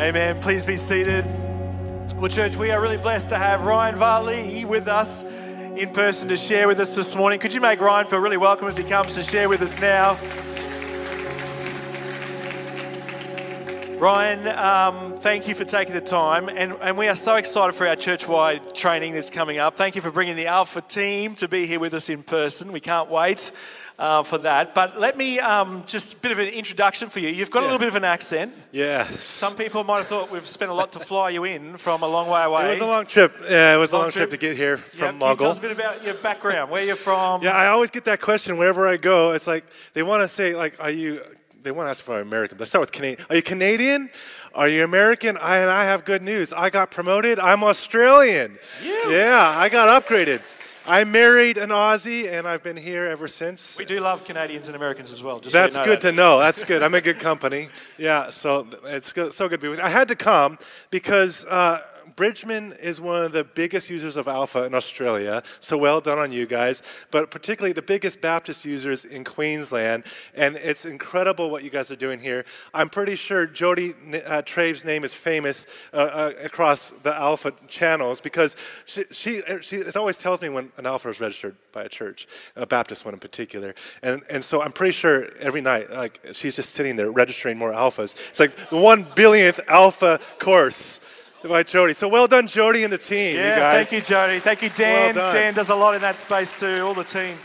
Amen. Please be seated. Well, church, we are really blessed to have Ryan Vallee with us in person to share with us this morning. Could you make Ryan feel really welcome as he comes to share with us now? Ryan, um, thank you for taking the time, and, and we are so excited for our church-wide training that's coming up. Thank you for bringing the Alpha team to be here with us in person. We can't wait uh, for that. But let me um, just a bit of an introduction for you. You've got yeah. a little bit of an accent. Yeah. Some people might have thought we've spent a lot to fly you in from a long way away. It was a long trip. Yeah, it was long a long trip. trip to get here from yeah, Tell us a bit about your background, where you're from. Yeah, I always get that question wherever I go. It's like they want to say, like, are you they want to ask if I'm American. Let's start with Canadian. Are you Canadian? Are you American? I, and I have good news. I got promoted. I'm Australian. Yeah. Yeah, I got upgraded. I married an Aussie, and I've been here ever since. We do love Canadians and Americans as well. That's so you know good that. to know. That's good. I'm in good company. Yeah, so it's good, so good to be with you. I had to come because uh, Bridgeman is one of the biggest users of Alpha in Australia, so well done on you guys, but particularly the biggest Baptist users in Queensland, and it's incredible what you guys are doing here. I'm pretty sure Jody uh, Trave's name is famous uh, uh, across the Alpha channels because she, she, she it always tells me when an Alpha is registered by a church, a Baptist one in particular, and, and so I'm pretty sure every night, like, she's just sitting there registering more Alphas. It's like the one billionth Alpha course by Jody. So well done, Jody and the team. Yeah, you thank you, Jody. Thank you, Dan. Well Dan does a lot in that space too. All the team.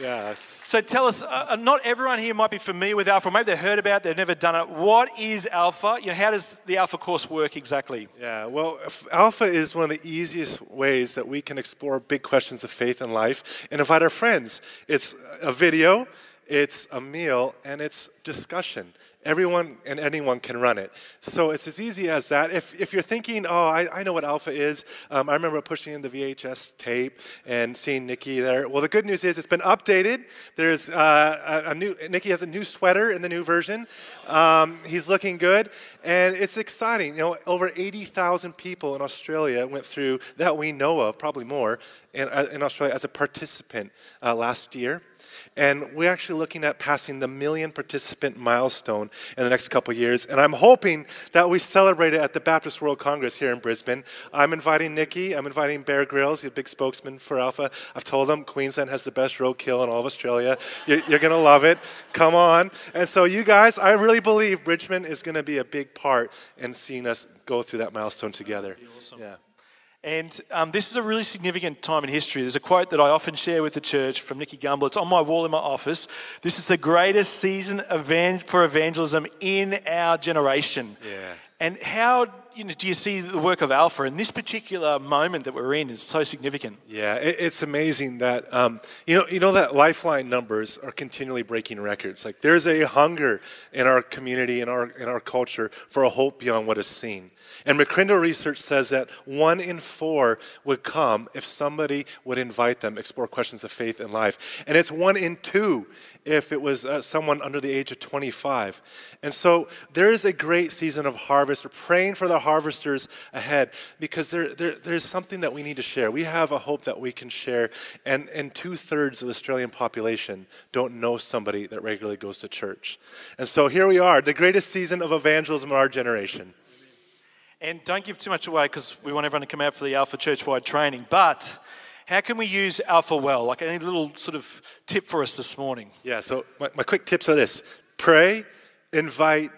Yes. So tell us, uh, uh, not everyone here might be familiar with Alpha. Maybe they've heard about it, they've never done it. What is Alpha? You know, how does the Alpha course work exactly? Yeah, well, Alpha is one of the easiest ways that we can explore big questions of faith and life and invite our friends. It's a video, it's a meal, and it's discussion. Everyone and anyone can run it. So it's as easy as that. If, if you're thinking, oh, I, I know what alpha is, um, I remember pushing in the VHS tape and seeing Nicky there. Well, the good news is it's been updated. There's uh, a, a, new, Nicky has a new sweater in the new version. Um, he's looking good. And it's exciting. You know, over 80,000 people in Australia went through, that we know of, probably more, in, uh, in Australia as a participant uh, last year. And we're actually looking at passing the million participant milestone in the next couple years. And I'm hoping that we celebrate it at the Baptist World Congress here in Brisbane. I'm inviting Nicky, I'm inviting Bear Grylls, the big spokesman for Alpha. I've told them Queensland has the best roadkill in all of Australia. You're, you're going to love it. Come on. And so, you guys, I really believe Bridgeman is going to be a big part in seeing us go through that milestone together. Awesome. Yeah. And um, this is a really significant time in history. There's a quote that I often share with the church from Nicky Gumbel. It's on my wall in my office. This is the greatest season for evangelism in our generation. Yeah. And how you know, do you see the work of Alpha in this particular moment that we're in is so significant? Yeah, it's amazing that um, you know you know that Lifeline numbers are continually breaking records. Like there's a hunger in our community in our in our culture for a hope beyond what is seen. And McCrindle research says that one in four would come if somebody would invite them, explore questions of faith and life. And it's one in two if it was uh, someone under the age of 25. And so there is a great season of harvest. We're praying for the harvesters ahead because there, there, there's something that we need to share. We have a hope that we can share. And, and two thirds of the Australian population don't know somebody that regularly goes to church. And so here we are, the greatest season of evangelism in our generation. And don't give too much away because we want everyone to come out for the Alpha Church wide training. But how can we use Alpha well? Like any little sort of tip for us this morning? Yeah, so my, my quick tips are this pray, invite,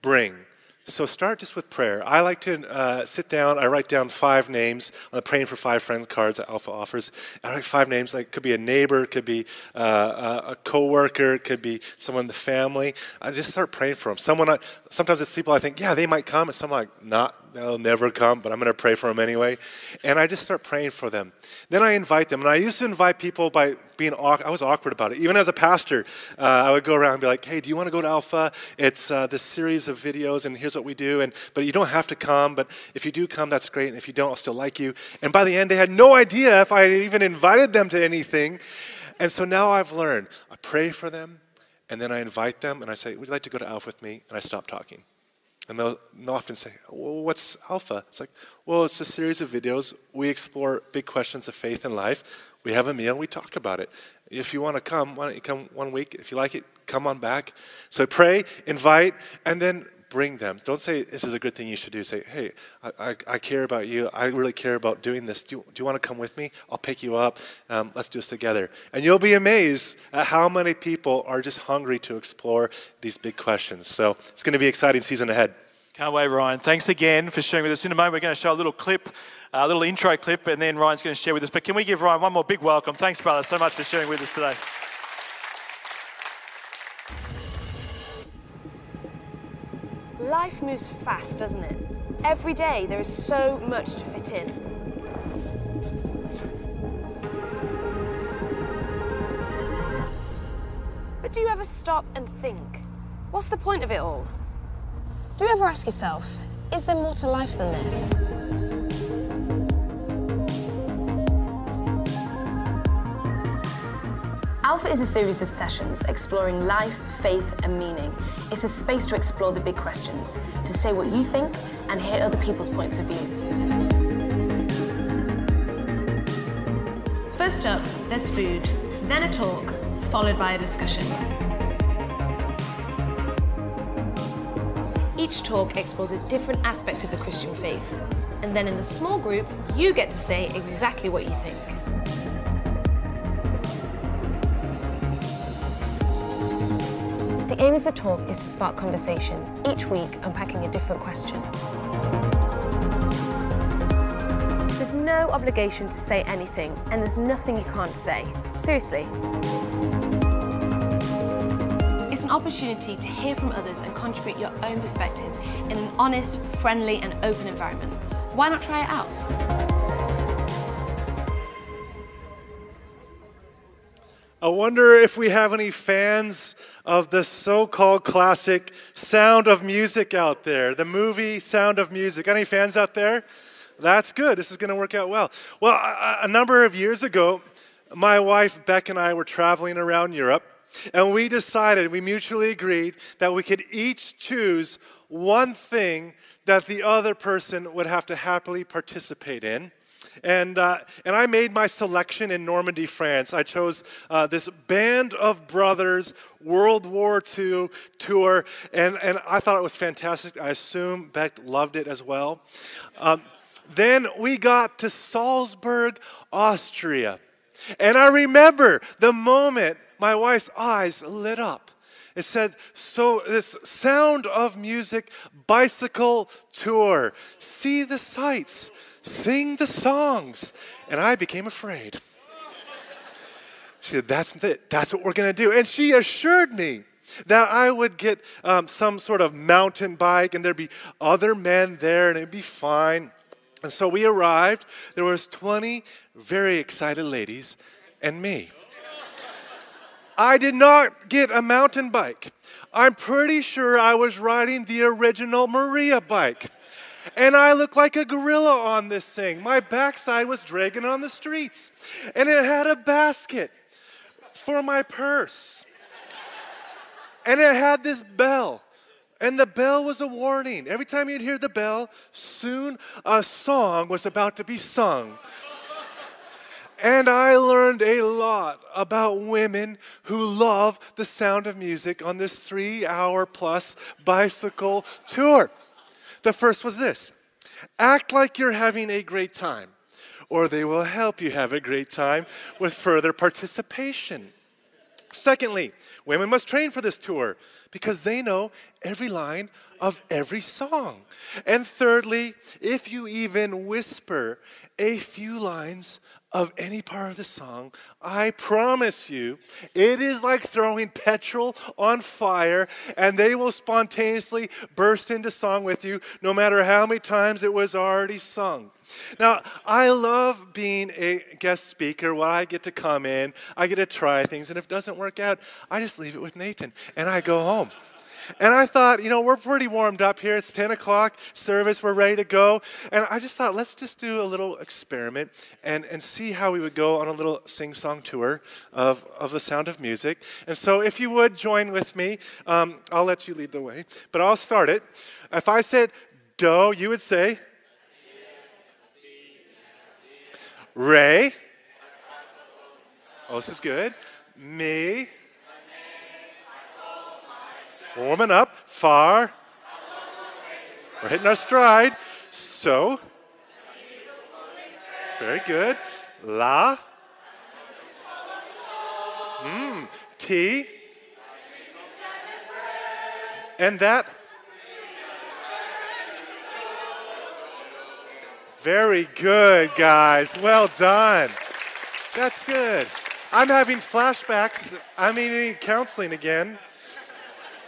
bring. So start just with prayer. I like to uh, sit down. I write down five names on the praying for five friends cards that Alpha offers. I write five names. Like could be a neighbor, could be uh, a coworker, could be someone in the family. I just start praying for them. Someone. I, sometimes it's people I think, yeah, they might come, and some like, not, they'll never come, but I'm going to pray for them anyway. And I just start praying for them. Then I invite them, and I used to invite people by being awkward. I was awkward about it. Even as a pastor, uh, I would go around and be like, "Hey, do you want to go to Alpha? It's uh, this series of videos, and here's what we do. And but you don't have to come. But if you do come, that's great. And if you don't, I'll still like you." And by the end, they had no idea if I had even invited them to anything. And so now I've learned. I pray for them, and then I invite them, and I say, "Would you like to go to Alpha with me?" And I stop talking. And they'll, they'll, often say, well, What's Alpha? It's like, Well, it's a series of videos. We explore big questions of faith and life. We have a meal, we talk about it. If you want to come, why don't you come one week? If you like it, come on back. So pray, invite, and then bring them. Don't say, this is a good thing you should do. Say, hey, I, I, I care about you. I really care about doing this. Do you, do you want to come with me? I'll pick you up. Um, let's do this together. And you'll be amazed at how many people are just hungry to explore these big questions. So it's going to be an exciting season ahead. Can't wait, Ryan. Thanks again for sharing with us. In a moment, we're going to show a little clip, a little intro clip, and then Ryan's going to share with us. But can we give Ryan one more big welcome? Thanks, brother, so much for sharing with us today. Life moves fast, doesn't it? Every day there is so much to fit in. But do you ever stop and think? What's the point of it all? Do you ever ask yourself, is there more to life than this? Alpha is a series of sessions exploring life, faith, and meaning. It's a space to explore the big questions, to say what you think, and hear other people's points of view. First up, there's food, then a talk, followed by a discussion. Each talk explores a different aspect of the Christian faith, and then in the small group, you get to say exactly what you think. The aim of the talk is to spark conversation, each week unpacking a different question. There's no obligation to say anything, and there's nothing you can't say. Seriously. It's an opportunity to hear from others and contribute your own perspective in an honest, friendly, and open environment. Why not try it out? I wonder if we have any fans of the so called classic Sound of Music out there, the movie Sound of Music. Any fans out there? That's good. This is going to work out well. Well, a, a number of years ago, my wife Beck and I were traveling around Europe, and we decided, we mutually agreed that we could each choose one thing that the other person would have to happily participate in. And, uh, and I made my selection in Normandy, France. I chose uh, this Band of Brothers World War II tour, and, and I thought it was fantastic. I assume Beck loved it as well. Um, then we got to Salzburg, Austria. And I remember the moment my wife's eyes lit up. It said, so this sound of music bicycle tour. See the sights, sing the songs. And I became afraid. She said, That's it. That's what we're going to do. And she assured me that I would get um, some sort of mountain bike and there'd be other men there and it'd be fine. And so we arrived. There was 20 very excited ladies and me. I did not get a mountain bike. I'm pretty sure I was riding the original Maria bike. And I looked like a gorilla on this thing. My backside was dragging on the streets. And it had a basket for my purse. And it had this bell. And the bell was a warning. Every time you'd hear the bell, soon a song was about to be sung. And I learned a lot about women who love the sound of music on this three hour plus bicycle tour. The first was this act like you're having a great time, or they will help you have a great time with further participation. Secondly, women must train for this tour because they know every line of every song. And thirdly, if you even whisper a few lines of any part of the song, I promise you, it is like throwing petrol on fire, and they will spontaneously burst into song with you, no matter how many times it was already sung. Now, I love being a guest speaker where I get to come in, I get to try things, and if it doesn't work out, I just leave it with Nathan and I go home. And I thought, you know, we're pretty warmed up here. It's 10 o'clock service, we're ready to go. And I just thought, let's just do a little experiment and, and see how we would go on a little sing song tour of, of the sound of music. And so, if you would join with me, um, I'll let you lead the way, but I'll start it. If I said do, you would say Ray. Oh, this is good. Me. Warming up. Far. We're hitting our stride. So, very good. La. Mm. T. And that. Very good, guys. Well done. That's good. I'm having flashbacks. I'm needing counseling again.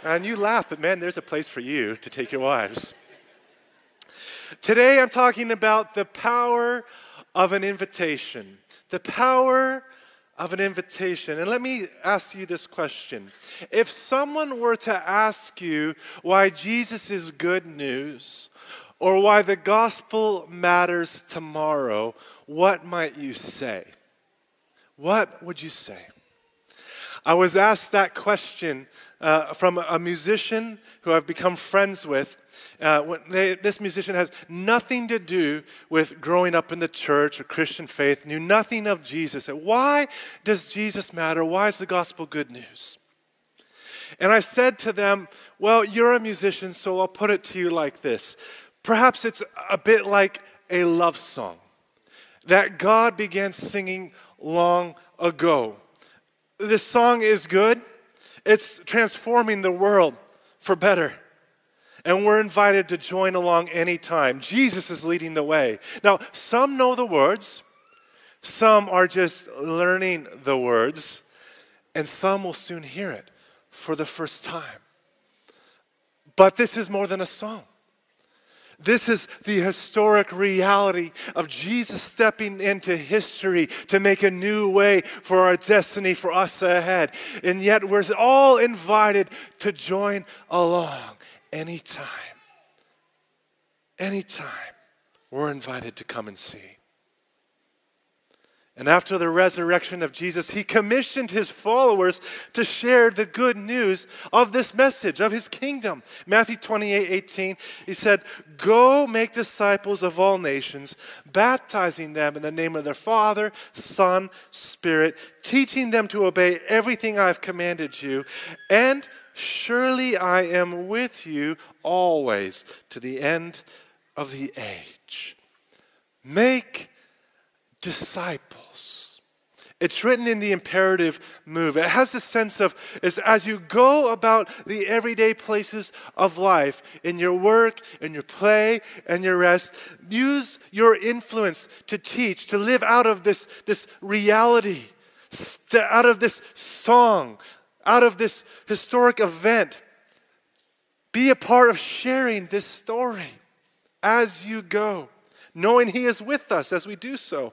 And you laugh, but man, there's a place for you to take your wives. Today I'm talking about the power of an invitation. The power of an invitation. And let me ask you this question. If someone were to ask you why Jesus is good news or why the gospel matters tomorrow, what might you say? What would you say? I was asked that question uh, from a musician who I've become friends with. Uh, they, this musician has nothing to do with growing up in the church or Christian faith, knew nothing of Jesus. Why does Jesus matter? Why is the gospel good news? And I said to them, Well, you're a musician, so I'll put it to you like this. Perhaps it's a bit like a love song that God began singing long ago. This song is good, it's transforming the world for better. And we're invited to join along anytime. Jesus is leading the way. Now, some know the words, some are just learning the words, and some will soon hear it for the first time. But this is more than a song. This is the historic reality of Jesus stepping into history to make a new way for our destiny for us ahead. And yet we're all invited to join along anytime. Anytime we're invited to come and see. And after the resurrection of Jesus, he commissioned his followers to share the good news of this message, of his kingdom. Matthew 28 18, he said, Go make disciples of all nations, baptizing them in the name of their Father, Son, Spirit, teaching them to obey everything I've commanded you, and surely I am with you always to the end of the age. Make disciples. It's written in the imperative move. It has a sense of is as you go about the everyday places of life, in your work, in your play, and your rest, use your influence to teach, to live out of this, this reality, out of this song, out of this historic event. Be a part of sharing this story as you go, knowing He is with us as we do so.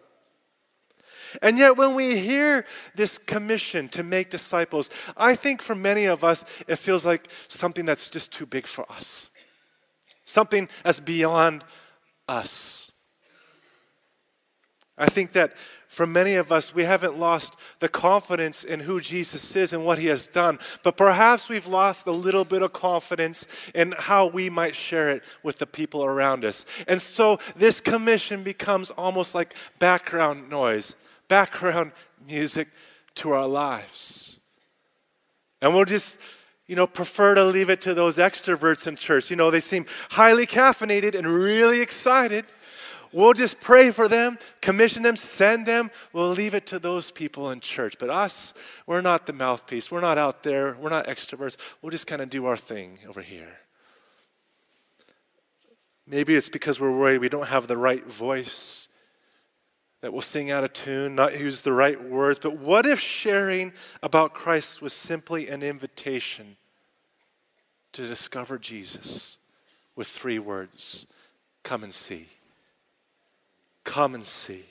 And yet, when we hear this commission to make disciples, I think for many of us, it feels like something that's just too big for us, something that's beyond us. I think that for many of us, we haven't lost the confidence in who Jesus is and what he has done, but perhaps we've lost a little bit of confidence in how we might share it with the people around us. And so this commission becomes almost like background noise background music to our lives. And we'll just, you know, prefer to leave it to those extroverts in church. You know, they seem highly caffeinated and really excited. We'll just pray for them, commission them, send them. We'll leave it to those people in church. But us, we're not the mouthpiece. We're not out there. We're not extroverts. We'll just kind of do our thing over here. Maybe it's because we're worried we don't have the right voice that will sing out of tune, not use the right words. But what if sharing about Christ was simply an invitation to discover Jesus with three words come and see? Come and see.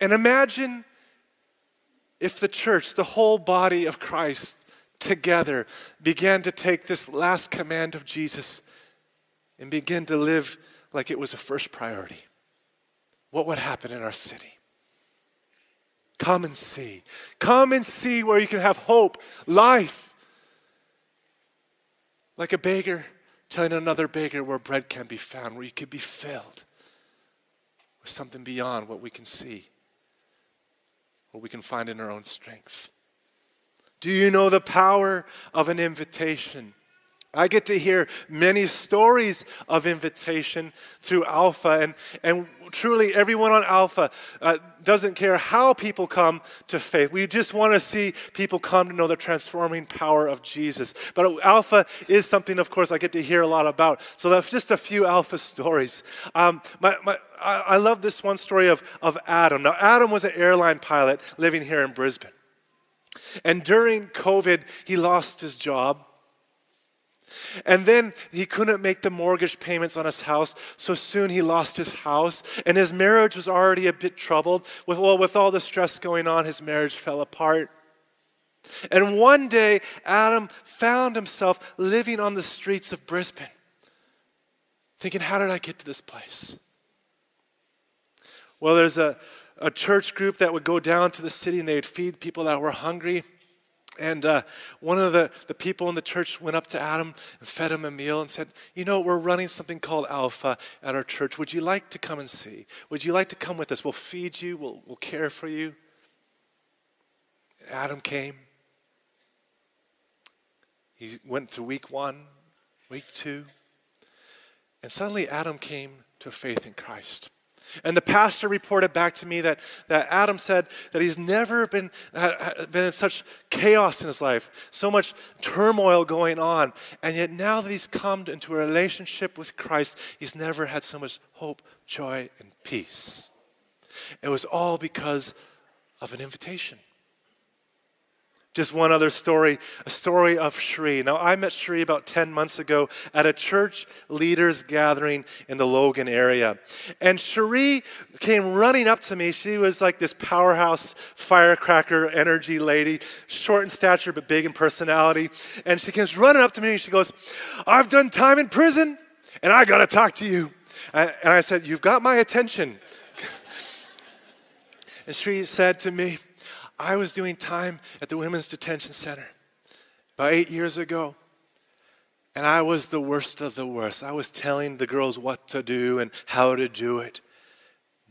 And imagine if the church, the whole body of Christ, together began to take this last command of Jesus and begin to live like it was a first priority what would happen in our city. Come and see. Come and see where you can have hope, life. Like a beggar telling another beggar where bread can be found, where you could be filled with something beyond what we can see, what we can find in our own strength. Do you know the power of an invitation? I get to hear many stories of invitation through Alpha, and, and truly everyone on Alpha uh, doesn't care how people come to faith. We just want to see people come to know the transforming power of Jesus. But Alpha is something, of course, I get to hear a lot about. So that's just a few Alpha stories. Um, my, my, I, I love this one story of, of Adam. Now, Adam was an airline pilot living here in Brisbane. And during COVID, he lost his job. And then he couldn't make the mortgage payments on his house, so soon he lost his house. And his marriage was already a bit troubled. With, well, with all the stress going on, his marriage fell apart. And one day, Adam found himself living on the streets of Brisbane, thinking, How did I get to this place? Well, there's a, a church group that would go down to the city and they would feed people that were hungry. And uh, one of the, the people in the church went up to Adam and fed him a meal and said, You know, we're running something called Alpha at our church. Would you like to come and see? Would you like to come with us? We'll feed you, we'll, we'll care for you. Adam came. He went through week one, week two, and suddenly Adam came to faith in Christ. And the pastor reported back to me that, that Adam said that he's never been, been in such chaos in his life, so much turmoil going on. And yet now that he's come into a relationship with Christ, he's never had so much hope, joy, and peace. It was all because of an invitation. Just one other story, a story of Shri. Now, I met Shri about 10 months ago at a church leaders gathering in the Logan area. And Shri came running up to me. She was like this powerhouse firecracker energy lady, short in stature but big in personality. And she comes running up to me and she goes, I've done time in prison and I got to talk to you. And I said, You've got my attention. and Shri said to me, I was doing time at the Women's Detention Center about eight years ago, and I was the worst of the worst. I was telling the girls what to do and how to do it.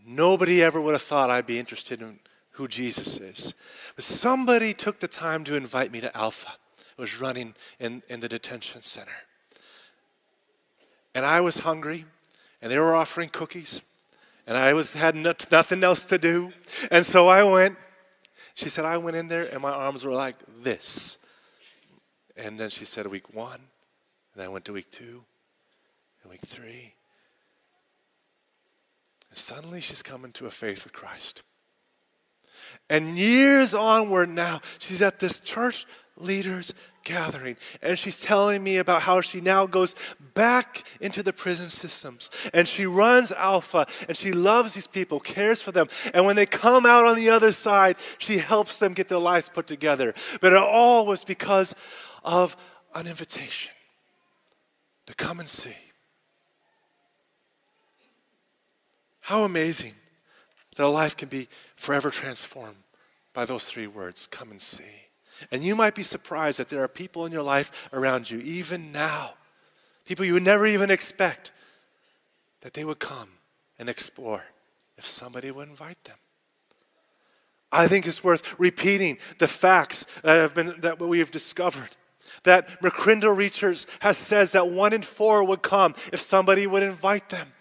Nobody ever would have thought I'd be interested in who Jesus is. But somebody took the time to invite me to Alpha. It was running in, in the detention center. And I was hungry, and they were offering cookies, and I was had nothing else to do. And so I went she said, I went in there and my arms were like this. And then she said, week one. And I went to week two and week three. And suddenly she's coming to a faith with Christ. And years onward now, she's at this church leaders gathering. And she's telling me about how she now goes back into the prison systems and she runs Alpha and she loves these people, cares for them. And when they come out on the other side, she helps them get their lives put together. But it all was because of an invitation to come and see. How amazing that a life can be forever transformed by those three words come and see. And you might be surprised that there are people in your life around you, even now, people you would never even expect, that they would come and explore if somebody would invite them. I think it's worth repeating the facts that have been that we have discovered. That McCrindle research has says that one in four would come if somebody would invite them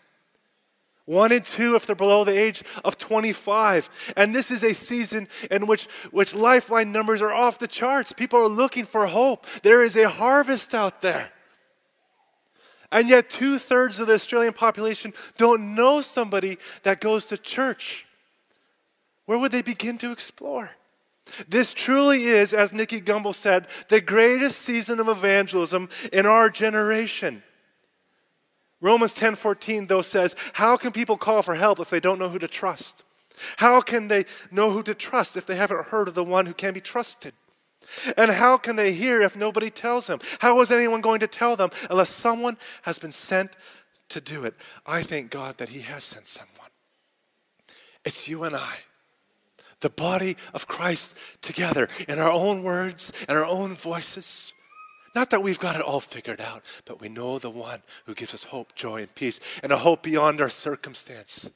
one and two if they're below the age of 25. And this is a season in which, which lifeline numbers are off the charts. People are looking for hope. There is a harvest out there. And yet, two thirds of the Australian population don't know somebody that goes to church. Where would they begin to explore? This truly is, as Nicky Gumbel said, the greatest season of evangelism in our generation. Romans 10:14 though says, "How can people call for help if they don't know who to trust? How can they know who to trust if they haven't heard of the one who can be trusted? And how can they hear if nobody tells them? How is anyone going to tell them unless someone has been sent to do it? I thank God that he has sent someone. It's you and I the body of Christ together in our own words and our own voices. Not that we've got it all figured out, but we know the one who gives us hope, joy, and peace, and a hope beyond our circumstance.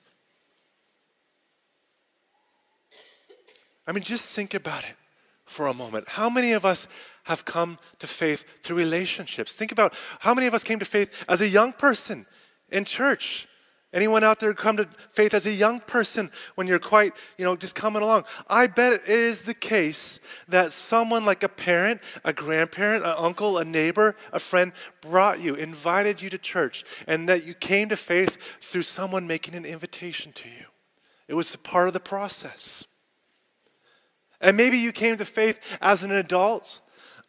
I mean, just think about it for a moment. How many of us have come to faith through relationships. Think about how many of us came to faith as a young person in church. Anyone out there come to faith as a young person when you're quite, you know, just coming along? I bet it is the case that someone like a parent, a grandparent, an uncle, a neighbor, a friend brought you, invited you to church, and that you came to faith through someone making an invitation to you. It was part of the process. And maybe you came to faith as an adult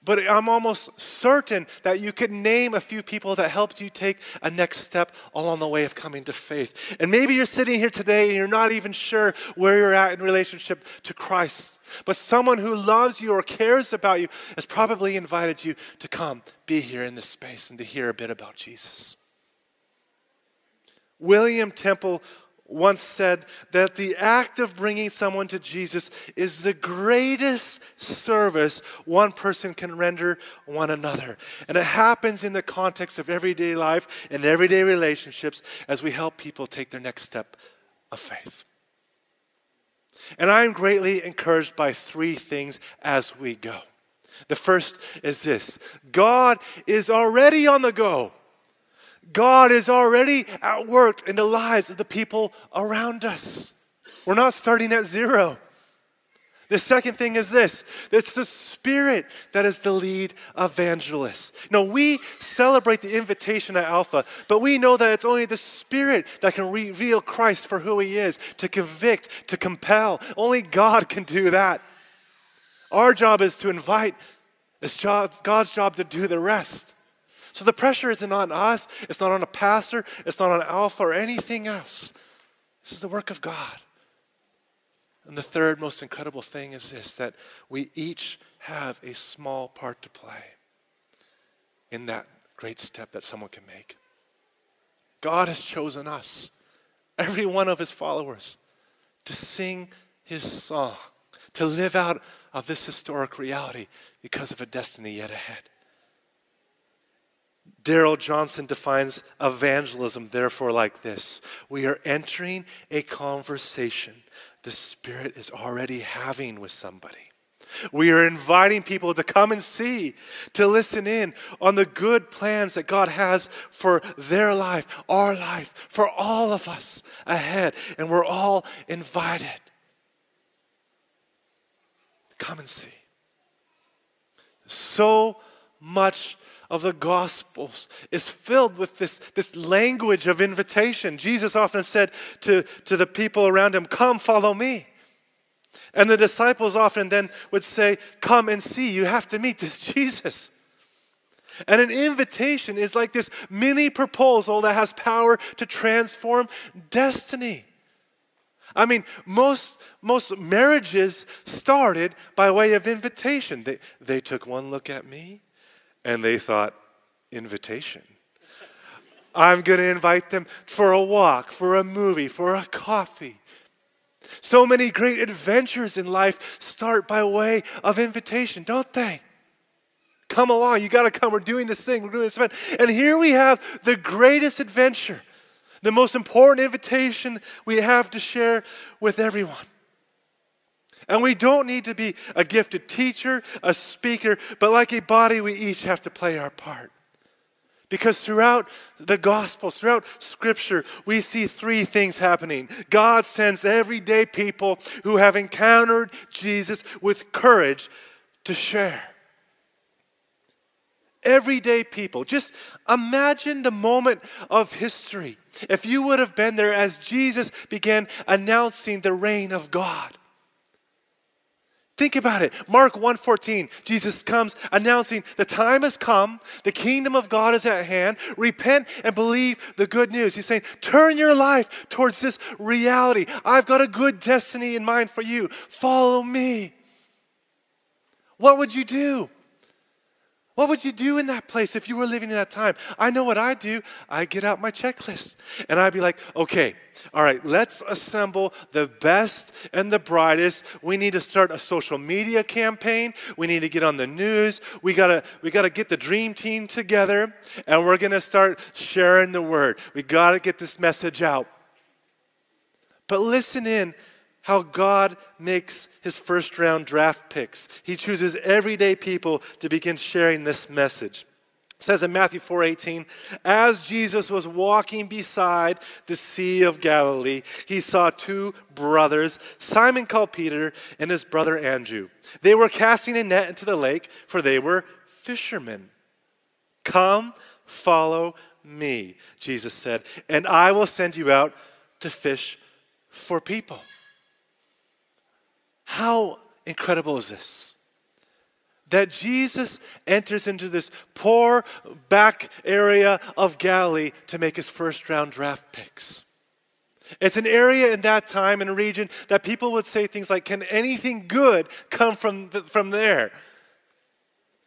but I'm almost certain that you could name a few people that helped you take a next step along the way of coming to faith. And maybe you're sitting here today and you're not even sure where you're at in relationship to Christ. But someone who loves you or cares about you has probably invited you to come be here in this space and to hear a bit about Jesus. William Temple once said that the act of bringing someone to Jesus is the greatest service one person can render one another. And it happens in the context of everyday life and everyday relationships as we help people take their next step of faith. And I am greatly encouraged by three things as we go. The first is this God is already on the go. God is already at work in the lives of the people around us. We're not starting at zero. The second thing is this it's the Spirit that is the lead evangelist. No, we celebrate the invitation at Alpha, but we know that it's only the Spirit that can reveal Christ for who He is, to convict, to compel. Only God can do that. Our job is to invite, it's God's job to do the rest. So the pressure isn't on us, it's not on a pastor, it's not on Alpha or anything else. This is the work of God. And the third most incredible thing is this that we each have a small part to play in that great step that someone can make. God has chosen us, every one of his followers, to sing his song, to live out of this historic reality because of a destiny yet ahead. Darrell Johnson defines evangelism, therefore, like this We are entering a conversation the Spirit is already having with somebody. We are inviting people to come and see, to listen in on the good plans that God has for their life, our life, for all of us ahead. And we're all invited. Come and see. So much of the Gospels is filled with this, this language of invitation. Jesus often said to, to the people around him, Come, follow me. And the disciples often then would say, Come and see, you have to meet this Jesus. And an invitation is like this mini proposal that has power to transform destiny. I mean, most, most marriages started by way of invitation. They, they took one look at me, and they thought, invitation. I'm going to invite them for a walk, for a movie, for a coffee. So many great adventures in life start by way of invitation, don't they? Come along, you got to come. We're doing this thing, we're doing this event. And here we have the greatest adventure, the most important invitation we have to share with everyone. And we don't need to be a gifted teacher, a speaker, but like a body, we each have to play our part. Because throughout the Gospels, throughout Scripture, we see three things happening. God sends everyday people who have encountered Jesus with courage to share. Everyday people. Just imagine the moment of history if you would have been there as Jesus began announcing the reign of God. Think about it. Mark 1:14. Jesus comes announcing the time has come, the kingdom of God is at hand. Repent and believe the good news. He's saying, "Turn your life towards this reality. I've got a good destiny in mind for you. Follow me." What would you do? What would you do in that place if you were living in that time? I know what I do. I get out my checklist and I'd be like, okay, all right, let's assemble the best and the brightest. We need to start a social media campaign. We need to get on the news. We gotta, we gotta get the dream team together and we're gonna start sharing the word. We gotta get this message out. But listen in how God makes his first round draft picks. He chooses everyday people to begin sharing this message. It says in Matthew 4:18, as Jesus was walking beside the Sea of Galilee, he saw two brothers, Simon called Peter and his brother Andrew. They were casting a net into the lake, for they were fishermen. Come, follow me, Jesus said, and I will send you out to fish for people. How incredible is this? That Jesus enters into this poor back area of Galilee to make his first round draft picks. It's an area in that time and region that people would say things like, Can anything good come from, from there?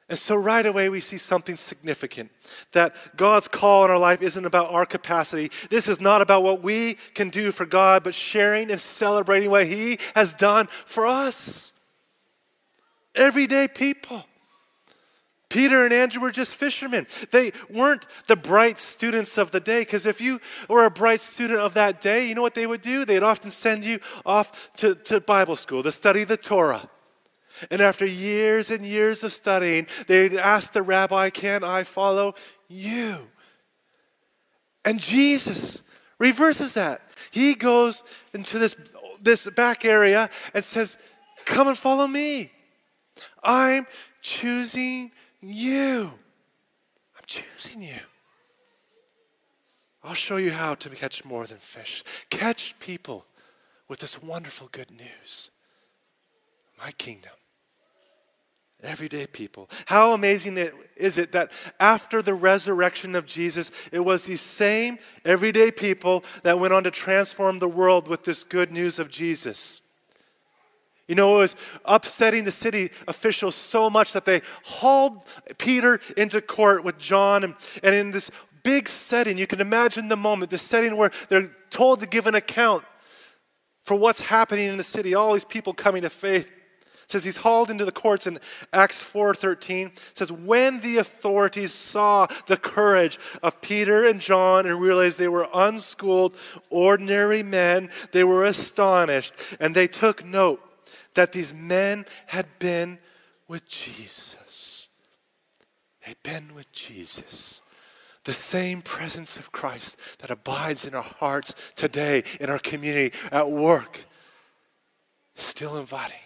And so, right away, we see something significant that God's call in our life isn't about our capacity. This is not about what we can do for God, but sharing and celebrating what He has done for us. Everyday people. Peter and Andrew were just fishermen. They weren't the bright students of the day, because if you were a bright student of that day, you know what they would do? They'd often send you off to, to Bible school to study the Torah. And after years and years of studying, they'd ask the rabbi, Can I follow you? And Jesus reverses that. He goes into this, this back area and says, Come and follow me. I'm choosing you. I'm choosing you. I'll show you how to catch more than fish. Catch people with this wonderful good news. My kingdom everyday people. How amazing is it that after the resurrection of Jesus, it was these same everyday people that went on to transform the world with this good news of Jesus. You know, it was upsetting the city officials so much that they hauled Peter into court with John, and, and in this big setting, you can imagine the moment, the setting where they're told to give an account for what's happening in the city, all these people coming to faith. It says he's hauled into the courts in Acts 4:13. says when the authorities saw the courage of Peter and John and realized they were unschooled, ordinary men, they were astonished and they took note that these men had been with Jesus. They'd been with Jesus. The same presence of Christ that abides in our hearts today, in our community, at work, still inviting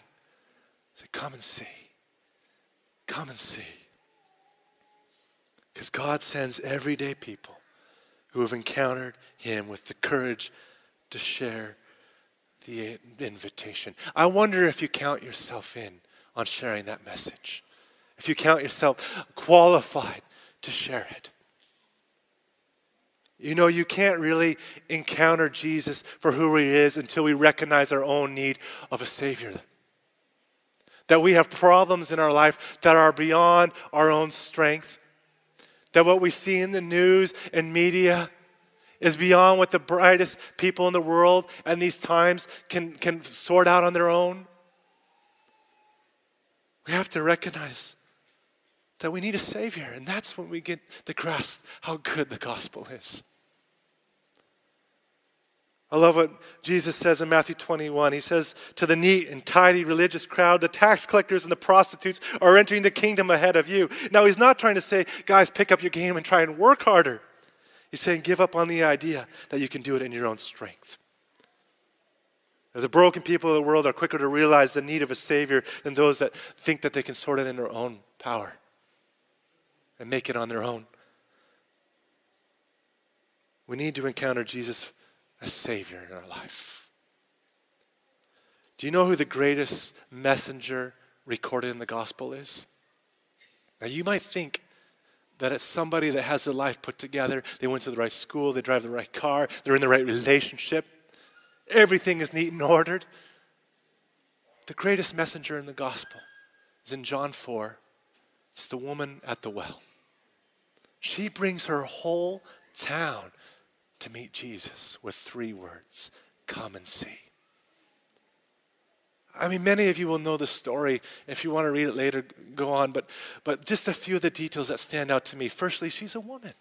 come and see. Come and see. Because God sends everyday people who have encountered Him with the courage to share the invitation. I wonder if you count yourself in on sharing that message, if you count yourself qualified to share it. You know, you can't really encounter Jesus for who he is until we recognize our own need of a Savior that we have problems in our life that are beyond our own strength, that what we see in the news and media is beyond what the brightest people in the world and these times can, can sort out on their own. We have to recognize that we need a Savior, and that's when we get the grasp how good the gospel is. I love what Jesus says in Matthew 21. He says, To the neat and tidy religious crowd, the tax collectors and the prostitutes are entering the kingdom ahead of you. Now, he's not trying to say, guys, pick up your game and try and work harder. He's saying, give up on the idea that you can do it in your own strength. The broken people of the world are quicker to realize the need of a Savior than those that think that they can sort it in their own power and make it on their own. We need to encounter Jesus a Savior in our life. Do you know who the greatest messenger recorded in the gospel is? Now, you might think that it's somebody that has their life put together. They went to the right school, they drive the right car, they're in the right relationship, everything is neat and ordered. The greatest messenger in the gospel is in John 4. It's the woman at the well. She brings her whole town to meet Jesus with three words come and see. I mean, many of you will know the story. If you want to read it later, go on. But, but just a few of the details that stand out to me. Firstly, she's a woman.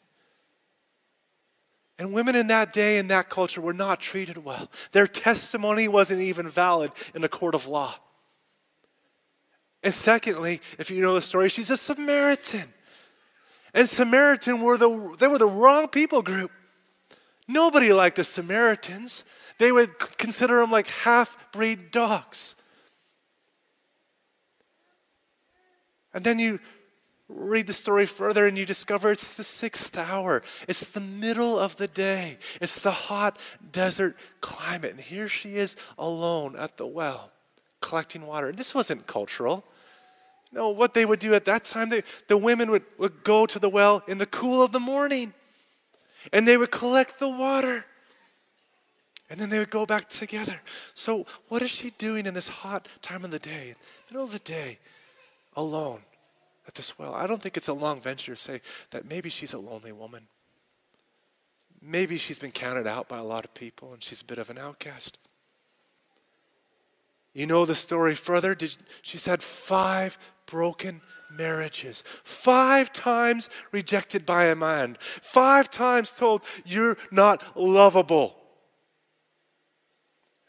And women in that day, in that culture, were not treated well. Their testimony wasn't even valid in a court of law. And secondly, if you know the story, she's a Samaritan. And Samaritan were the they were the wrong people group. Nobody liked the Samaritans. They would consider them like half-breed dogs. And then you read the story further and you discover it's the sixth hour. It's the middle of the day. It's the hot desert climate. And here she is alone at the well collecting water. And this wasn't cultural. No, what they would do at that time, they, the women would, would go to the well in the cool of the morning and they would collect the water. And then they would go back together. So, what is she doing in this hot time of the day, middle of the day, alone at this well? I don't think it's a long venture to say that maybe she's a lonely woman. Maybe she's been counted out by a lot of people and she's a bit of an outcast. You know the story further? Did, she's had five broken marriages, five times rejected by a man, five times told, You're not lovable.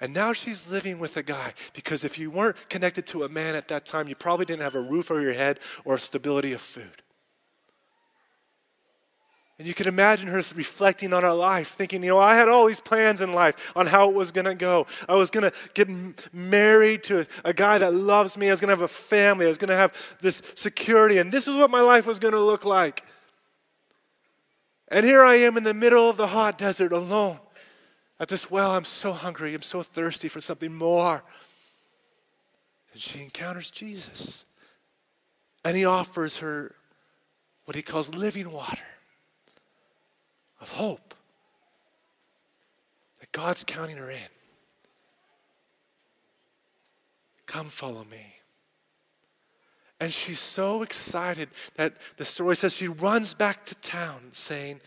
And now she's living with a guy because if you weren't connected to a man at that time, you probably didn't have a roof over your head or a stability of food. And you could imagine her reflecting on her life, thinking, you know, I had all these plans in life on how it was going to go. I was going to get married to a guy that loves me. I was going to have a family. I was going to have this security. And this is what my life was going to look like. And here I am in the middle of the hot desert alone at this well. I'm so hungry. I'm so thirsty for something more. And she encounters Jesus. And he offers her what he calls living water of hope that God's counting her in. Come follow me. And she's so excited that the story says she runs back to town saying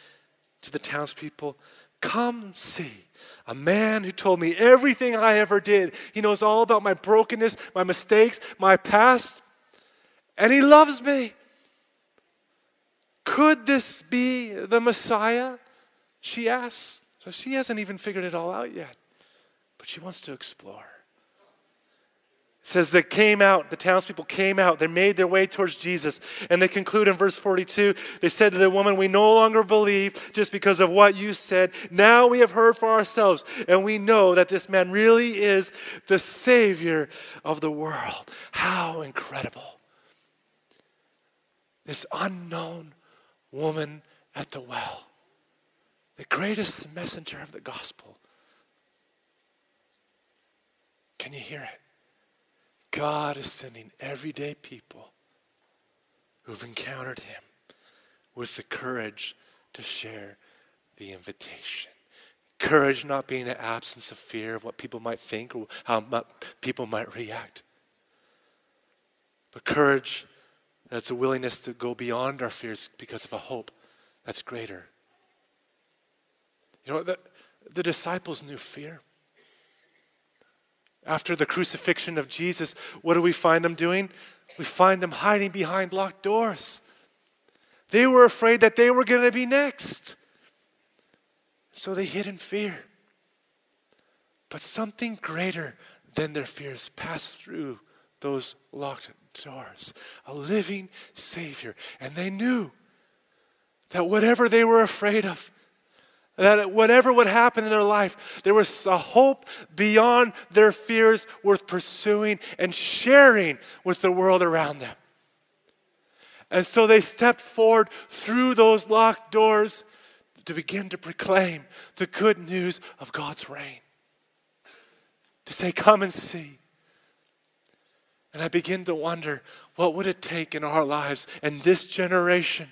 to the townspeople, Come see a man who told me everything I ever did. He knows all about my brokenness, my mistakes, my past, and he loves me. Could this be the Messiah? She asks. So she hasn't even figured it all out yet, but she wants to explore. It says they came out, the townspeople came out, they made their way towards Jesus. And they conclude in verse 42 they said to the woman, We no longer believe just because of what you said. Now we have heard for ourselves, and we know that this man really is the Savior of the world. How incredible! This unknown woman at the well, the greatest messenger of the gospel. Can you hear it? God is sending everyday people who've encountered Him with the courage to share the invitation. Courage not being an absence of fear of what people might think or how people might react, but courage that's a willingness to go beyond our fears because of a hope that's greater. You know, the, the disciples knew fear. After the crucifixion of Jesus, what do we find them doing? We find them hiding behind locked doors. They were afraid that they were going to be next. So they hid in fear. But something greater than their fears passed through those locked doors a living Savior. And they knew that whatever they were afraid of, that whatever would happen in their life, there was a hope beyond their fears worth pursuing and sharing with the world around them. And so they stepped forward through those locked doors to begin to proclaim the good news of God's reign. To say, Come and see. And I begin to wonder what would it take in our lives and this generation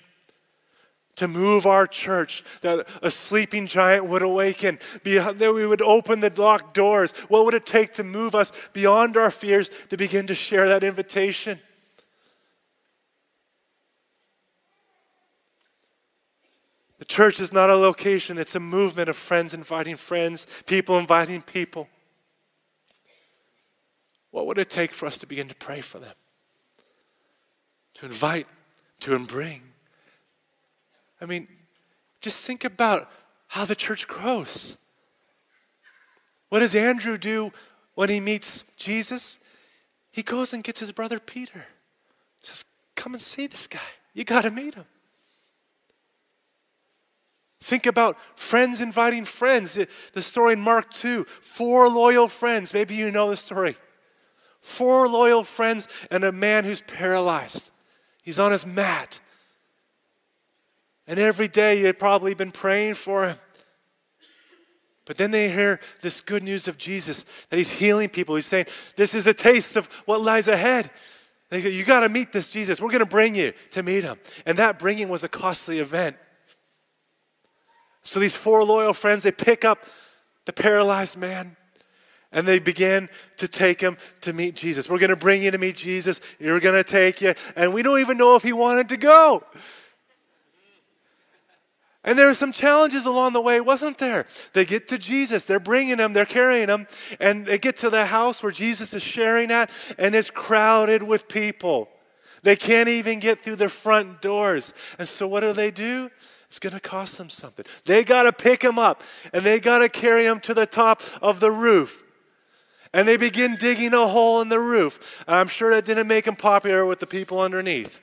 to move our church, that a sleeping giant would awaken, that we would open the locked doors. What would it take to move us beyond our fears to begin to share that invitation? The church is not a location, it's a movement of friends inviting friends, people inviting people. What would it take for us to begin to pray for them? To invite, to bring? I mean, just think about how the church grows. What does Andrew do when he meets Jesus? He goes and gets his brother Peter. Says, Come and see this guy. You got to meet him. Think about friends inviting friends. The story in Mark 2 four loyal friends. Maybe you know the story. Four loyal friends and a man who's paralyzed. He's on his mat. And every day you had probably been praying for him. But then they hear this good news of Jesus that he's healing people. He's saying, This is a taste of what lies ahead. They say, You got to meet this Jesus. We're going to bring you to meet him. And that bringing was a costly event. So these four loyal friends, they pick up the paralyzed man and they begin to take him to meet Jesus. We're going to bring you to meet Jesus. You're going to take you. And we don't even know if he wanted to go. And there are some challenges along the way, wasn't there? They get to Jesus, they're bringing him, they're carrying him, and they get to the house where Jesus is sharing at, and it's crowded with people. They can't even get through their front doors. And so, what do they do? It's going to cost them something. They got to pick him up, and they got to carry him to the top of the roof. And they begin digging a hole in the roof. I'm sure that didn't make him popular with the people underneath.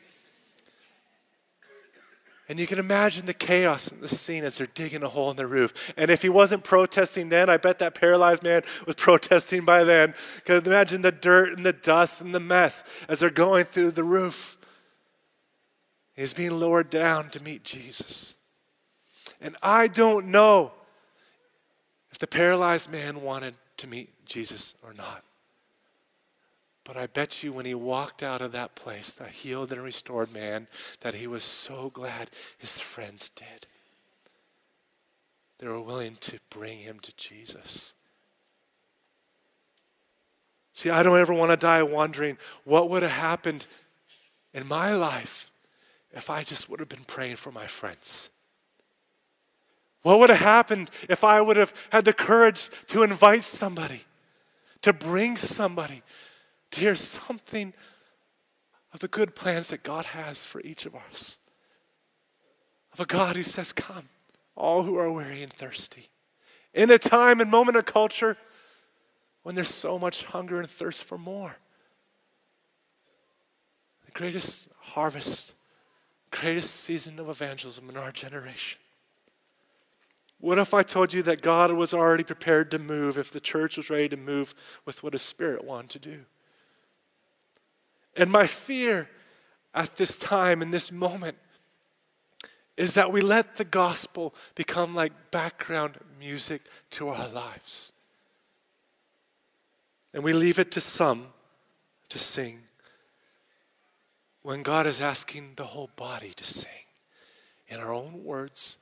And you can imagine the chaos in the scene as they're digging a hole in the roof. And if he wasn't protesting then, I bet that paralyzed man was protesting by then. Because imagine the dirt and the dust and the mess as they're going through the roof. He's being lowered down to meet Jesus. And I don't know if the paralyzed man wanted to meet Jesus or not. But I bet you when he walked out of that place, the healed and restored man, that he was so glad his friends did. They were willing to bring him to Jesus. See, I don't ever want to die wondering what would have happened in my life if I just would have been praying for my friends. What would have happened if I would have had the courage to invite somebody, to bring somebody, to hear something of the good plans that God has for each of us. Of a God who says, Come, all who are weary and thirsty. In a time and moment of culture when there's so much hunger and thirst for more. The greatest harvest, greatest season of evangelism in our generation. What if I told you that God was already prepared to move if the church was ready to move with what His Spirit wanted to do? And my fear at this time, in this moment, is that we let the gospel become like background music to our lives. And we leave it to some to sing when God is asking the whole body to sing in our own words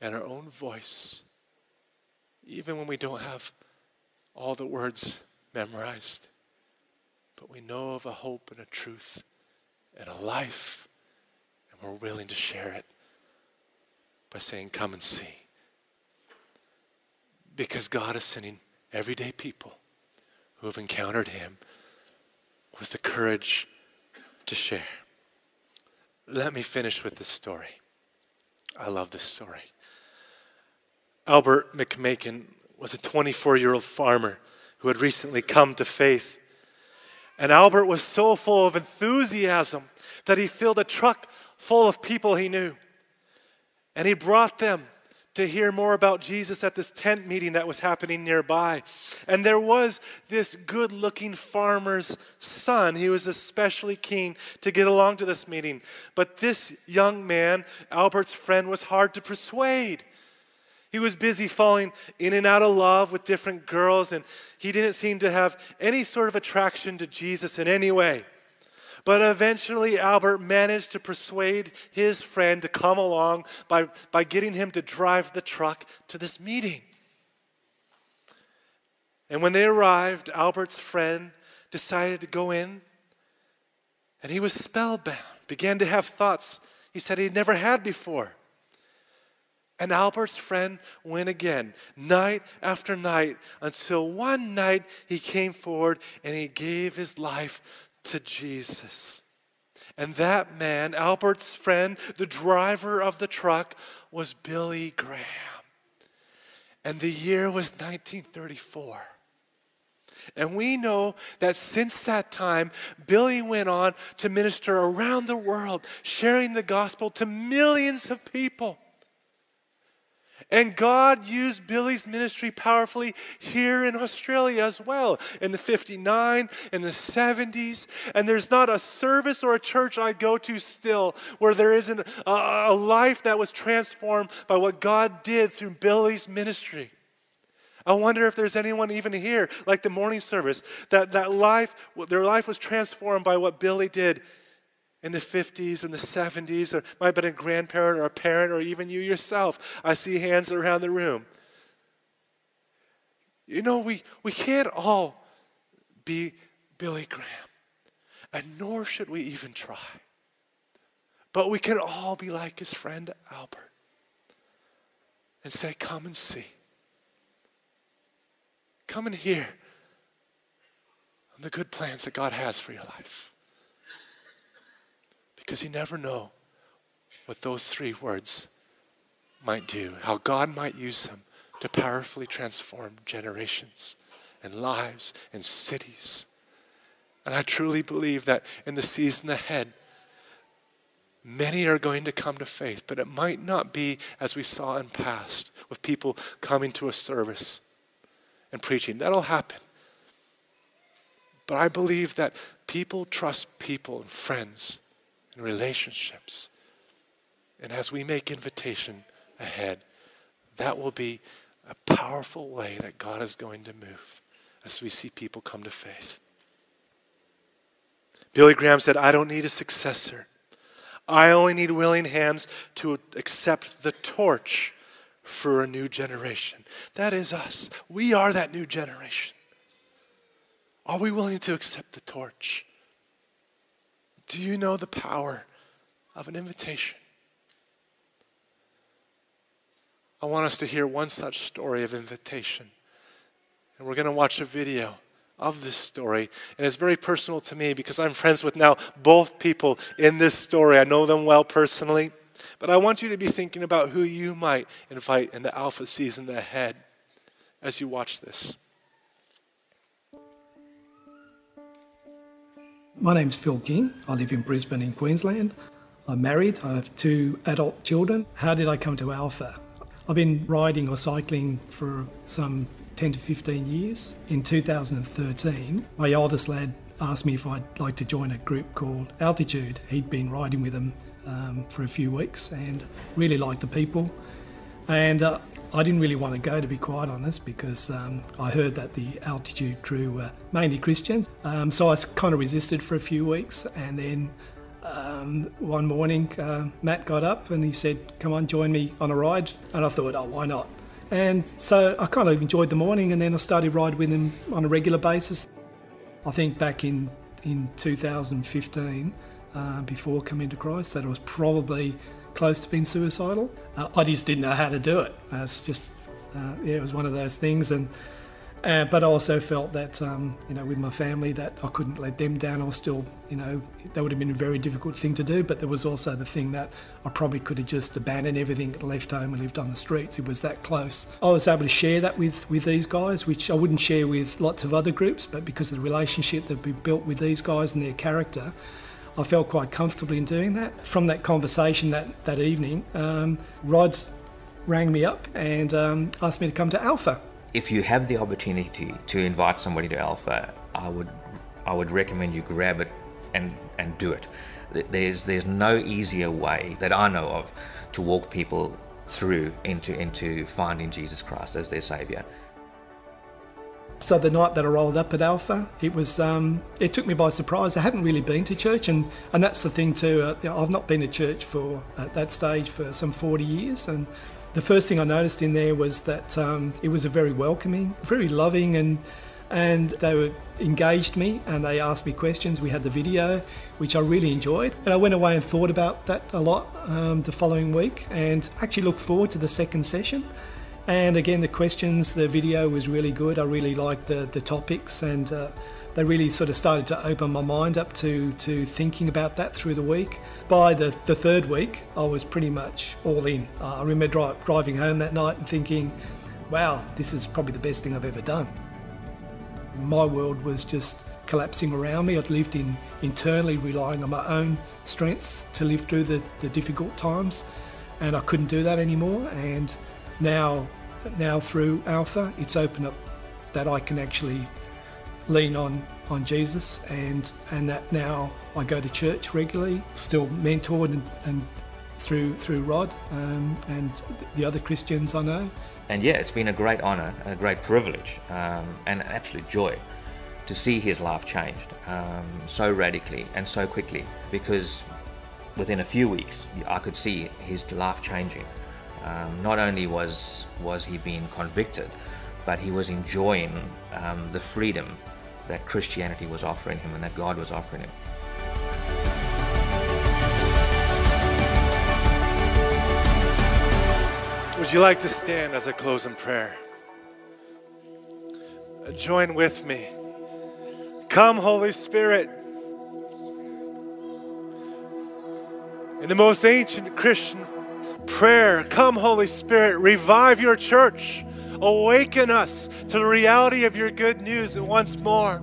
and our own voice, even when we don't have all the words memorized but we know of a hope and a truth and a life, and we're willing to share it by saying, Come and see. Because God is sending everyday people who have encountered Him with the courage to share. Let me finish with this story. I love this story. Albert McMakin was a 24 year old farmer who had recently come to faith and Albert was so full of enthusiasm that he filled a truck full of people he knew. And he brought them to hear more about Jesus at this tent meeting that was happening nearby. And there was this good looking farmer's son. He was especially keen to get along to this meeting. But this young man, Albert's friend, was hard to persuade. He was busy falling in and out of love with different girls, and he didn't seem to have any sort of attraction to Jesus in any way. But eventually, Albert managed to persuade his friend to come along by, by getting him to drive the truck to this meeting. And when they arrived, Albert's friend decided to go in, and he was spellbound, began to have thoughts he said he'd never had before. And Albert's friend went again, night after night, until one night he came forward and he gave his life to Jesus. And that man, Albert's friend, the driver of the truck, was Billy Graham. And the year was 1934. And we know that since that time, Billy went on to minister around the world, sharing the gospel to millions of people. And God used Billy's ministry powerfully here in Australia as well, in the 59, in the 70s. And there's not a service or a church I go to still where there isn't a, a life that was transformed by what God did through Billy's ministry. I wonder if there's anyone even here, like the morning service, that, that life, their life was transformed by what Billy did in the 50s or in the 70s, or might have been a grandparent or a parent, or even you yourself. I see hands around the room. You know, we, we can't all be Billy Graham, and nor should we even try. But we can all be like his friend Albert and say, Come and see. Come and hear the good plans that God has for your life. Because you never know what those three words might do, how God might use them to powerfully transform generations and lives and cities. And I truly believe that in the season ahead, many are going to come to faith, but it might not be as we saw in past with people coming to a service and preaching. That'll happen. But I believe that people trust people and friends and relationships. And as we make invitation ahead, that will be a powerful way that God is going to move as we see people come to faith. Billy Graham said, I don't need a successor. I only need willing hands to accept the torch for a new generation. That is us. We are that new generation. Are we willing to accept the torch? Do you know the power of an invitation? I want us to hear one such story of invitation. And we're going to watch a video of this story. And it's very personal to me because I'm friends with now both people in this story. I know them well personally. But I want you to be thinking about who you might invite in the Alpha season ahead as you watch this. My name's Phil King. I live in Brisbane in Queensland. I'm married. I have two adult children. How did I come to Alpha? I've been riding or cycling for some 10 to 15 years. In 2013, my oldest lad asked me if I'd like to join a group called Altitude. He'd been riding with them um, for a few weeks and really liked the people. And uh, I didn't really want to go, to be quite honest, because um, I heard that the altitude crew were mainly Christians. Um, so I kind of resisted for a few weeks. And then um, one morning, uh, Matt got up and he said, Come on, join me on a ride. And I thought, Oh, why not? And so I kind of enjoyed the morning and then I started riding with him on a regular basis. I think back in, in 2015, uh, before coming to Christ that was probably close to being suicidal. Uh, I just didn't know how to do it. Uh, it's just, uh, yeah, it was one of those things. And uh, but I also felt that, um, you know, with my family, that I couldn't let them down. I was still, you know, that would have been a very difficult thing to do. But there was also the thing that I probably could have just abandoned everything, left home, and lived on the streets. It was that close. I was able to share that with with these guys, which I wouldn't share with lots of other groups. But because of the relationship that we built with these guys and their character, I felt quite comfortable in doing that. From that conversation that, that evening, um, Rod rang me up and um, asked me to come to Alpha. If you have the opportunity to invite somebody to Alpha, I would, I would recommend you grab it and, and do it. There's, there's no easier way that I know of to walk people through into, into finding Jesus Christ as their Saviour. So the night that I rolled up at Alpha, it was um, it took me by surprise. I hadn't really been to church, and, and that's the thing too. Uh, you know, I've not been to church for at that stage for some 40 years, and the first thing I noticed in there was that um, it was a very welcoming, very loving, and and they were engaged me and they asked me questions. We had the video, which I really enjoyed, and I went away and thought about that a lot um, the following week, and actually looked forward to the second session. And again, the questions, the video was really good. I really liked the, the topics, and uh, they really sort of started to open my mind up to, to thinking about that through the week. By the, the third week, I was pretty much all in. I remember dri- driving home that night and thinking, wow, this is probably the best thing I've ever done. My world was just collapsing around me. I'd lived in internally relying on my own strength to live through the, the difficult times, and I couldn't do that anymore. And now, now through Alpha, it's opened up that I can actually lean on on Jesus, and and that now I go to church regularly, still mentored and, and through through Rod um, and the other Christians I know. And yeah, it's been a great honour, a great privilege, um, and an absolute joy to see his life changed um, so radically and so quickly. Because within a few weeks, I could see his life changing. Um, not only was was he being convicted, but he was enjoying um, the freedom that Christianity was offering him and that God was offering him. Would you like to stand as I close in prayer? Join with me. Come, Holy Spirit. In the most ancient Christian prayer, come, Holy Spirit, revive your church, awaken us to the reality of your good news And once more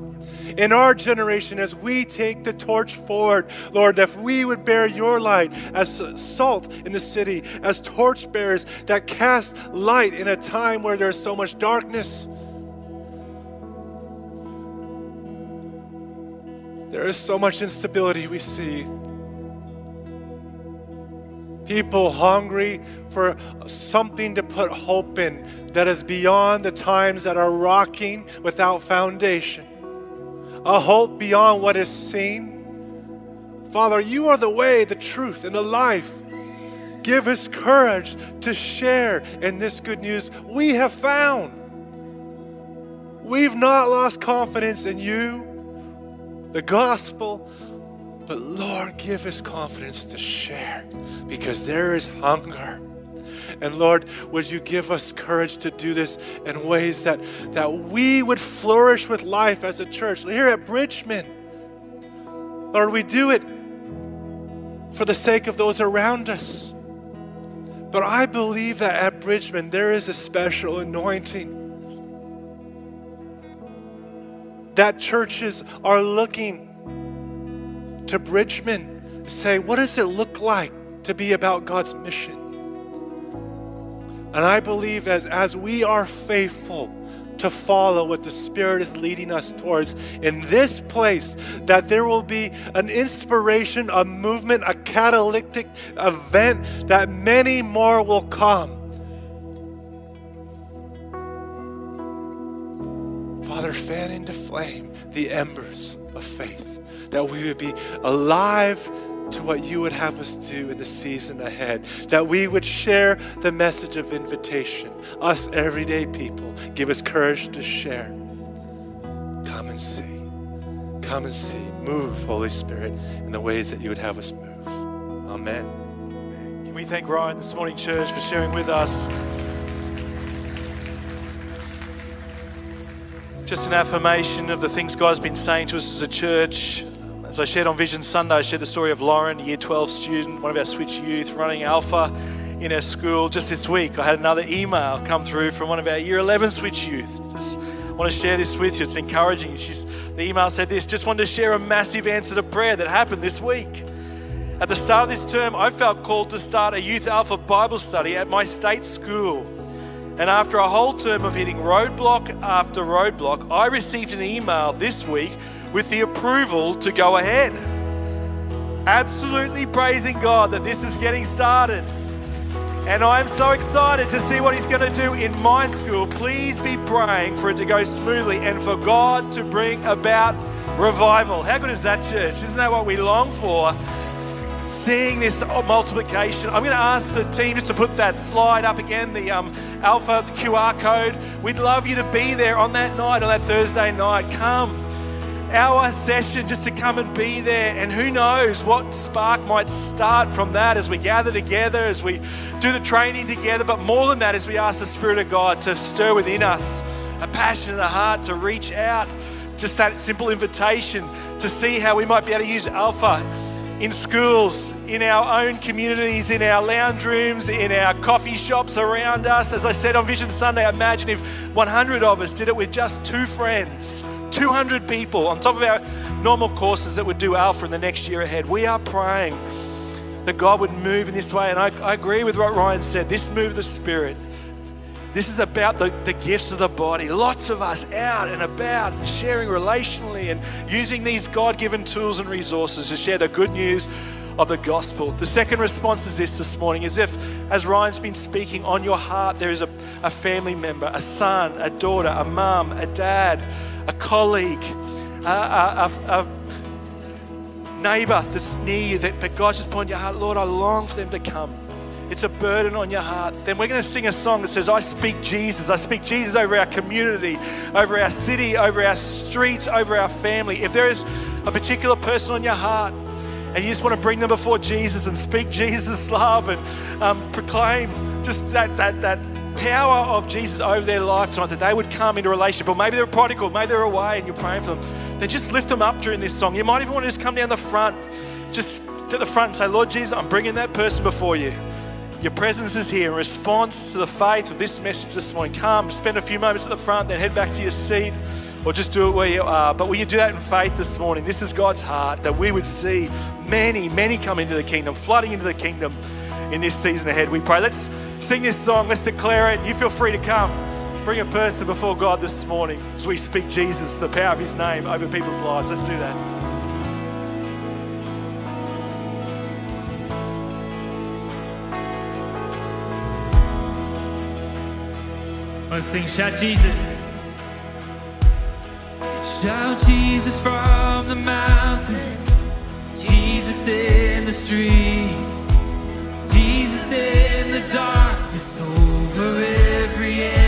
in our generation as we take the torch forward, Lord, that we would bear your light as salt in the city, as torchbearers that cast light in a time where there's so much darkness. There is so much instability we see. People hungry for something to put hope in that is beyond the times that are rocking without foundation a hope beyond what is seen. Father, you are the way, the truth, and the life. Give us courage to share in this good news we have found. We've not lost confidence in you, the gospel, but Lord, give us confidence to share because there is hunger and Lord, would you give us courage to do this in ways that, that we would flourish with life as a church. Here at Bridgeman, Lord, we do it for the sake of those around us. But I believe that at Bridgeman, there is a special anointing. That churches are looking to Bridgeman to say, what does it look like to be about God's mission? And I believe as, as we are faithful to follow what the Spirit is leading us towards in this place, that there will be an inspiration, a movement, a catalytic event, that many more will come. Father, fan into flame the embers of faith, that we would be alive to what you would have us do in the season ahead. That we would share the message of invitation. Us everyday people, give us courage to share. Come and see. Come and see. Move, Holy Spirit, in the ways that you would have us move. Amen. Can we thank Ryan this morning, church, for sharing with us? Just an affirmation of the things God's been saying to us as a church. As I shared on Vision Sunday, I shared the story of Lauren, year 12 student, one of our Switch youth, running Alpha in our school. Just this week, I had another email come through from one of our year 11 Switch youth. Just want to share this with you. It's encouraging. She's, the email said this just wanted to share a massive answer to prayer that happened this week. At the start of this term, I felt called to start a Youth Alpha Bible study at my state school. And after a whole term of hitting roadblock after roadblock, I received an email this week with the approval to go ahead. Absolutely praising God that this is getting started. And I'm so excited to see what He's going to do in my school. Please be praying for it to go smoothly and for God to bring about revival. How good is that, church? Isn't that what we long for? Seeing this multiplication. I'm going to ask the team just to put that slide up again, the um, Alpha the QR code. We'd love you to be there on that night, on that Thursday night. Come our session just to come and be there. And who knows what spark might start from that as we gather together, as we do the training together. But more than that, as we ask the Spirit of God to stir within us a passion and a heart to reach out. Just that simple invitation to see how we might be able to use Alpha in schools, in our own communities, in our lounge rooms, in our coffee shops around us. As I said on Vision Sunday, imagine if 100 of us did it with just two friends, 200 people on top of our normal courses that would do Alpha in the next year ahead. We are praying that God would move in this way. And I, I agree with what Ryan said this move of the Spirit. This is about the, the gifts of the body. Lots of us out and about sharing relationally and using these God given tools and resources to share the good news of the gospel. The second response is this this morning is if, as Ryan's been speaking, on your heart there is a, a family member, a son, a daughter, a mum, a dad, a colleague, a, a, a, neighbor that's near you that, that God's just put your heart, Lord, I long for them to come it's a burden on your heart, then we're going to sing a song that says, I speak Jesus. I speak Jesus over our community, over our city, over our streets, over our family. If there is a particular person on your heart and you just want to bring them before Jesus and speak Jesus' love and um, proclaim just that, that, that power of Jesus over their life tonight, that they would come into relationship, or maybe they're a prodigal, maybe they're away and you're praying for them, then just lift them up during this song. You might even want to just come down the front, just to the front and say, Lord Jesus, I'm bringing that person before you. Your presence is here in response to the faith of this message this morning. Come, spend a few moments at the front, then head back to your seat, or just do it where you are. But will you do that in faith this morning? This is God's heart that we would see many, many come into the kingdom, flooding into the kingdom in this season ahead. We pray. Let's sing this song, let's declare it. You feel free to come. Bring a person before God this morning as we speak Jesus, the power of his name over people's lives. Let's do that. Let's sing Shout Jesus. Shout Jesus from the mountains, Jesus in the streets, Jesus in the darkness over every enemy,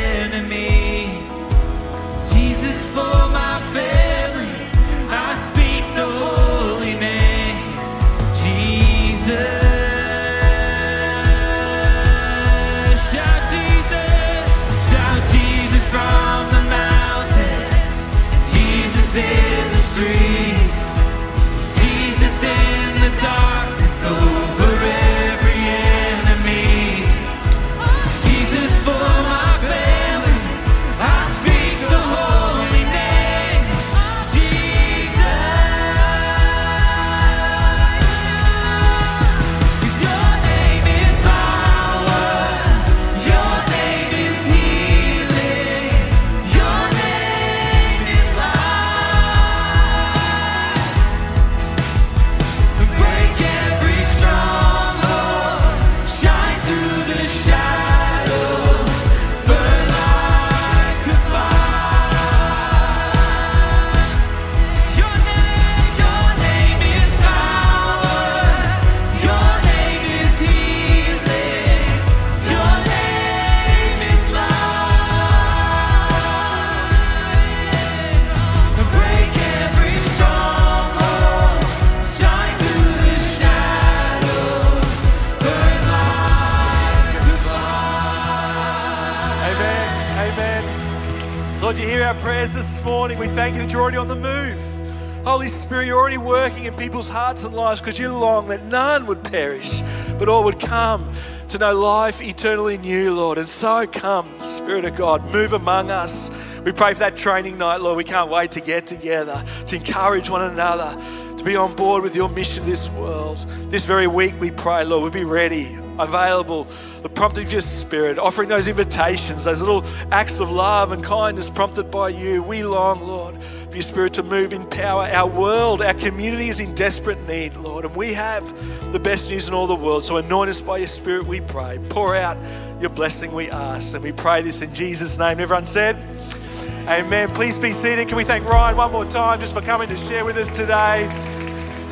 you're already on the move. Holy Spirit, you're already working in people's hearts and lives because you long that none would perish, but all would come to know life eternally new, Lord. And so come, Spirit of God, move among us. We pray for that training night, Lord. We can't wait to get together, to encourage one another, to be on board with your mission this world. This very week, we pray, Lord, we'll be ready, available, the prompting of your Spirit, offering those invitations, those little acts of love and kindness prompted by you. We long, Lord, your Spirit to move in power. Our world, our community is in desperate need, Lord, and we have the best news in all the world. So anoint us by your Spirit, we pray. Pour out your blessing, we ask. And we pray this in Jesus' name. Everyone said, Amen. Please be seated. Can we thank Ryan one more time just for coming to share with us today?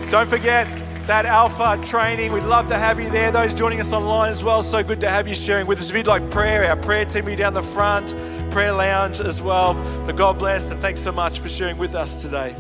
Don't forget that Alpha training. We'd love to have you there. Those joining us online as well, so good to have you sharing with us. If you'd like prayer, our prayer team will be down the front, prayer lounge as well. But God bless and thanks so much for sharing with us today.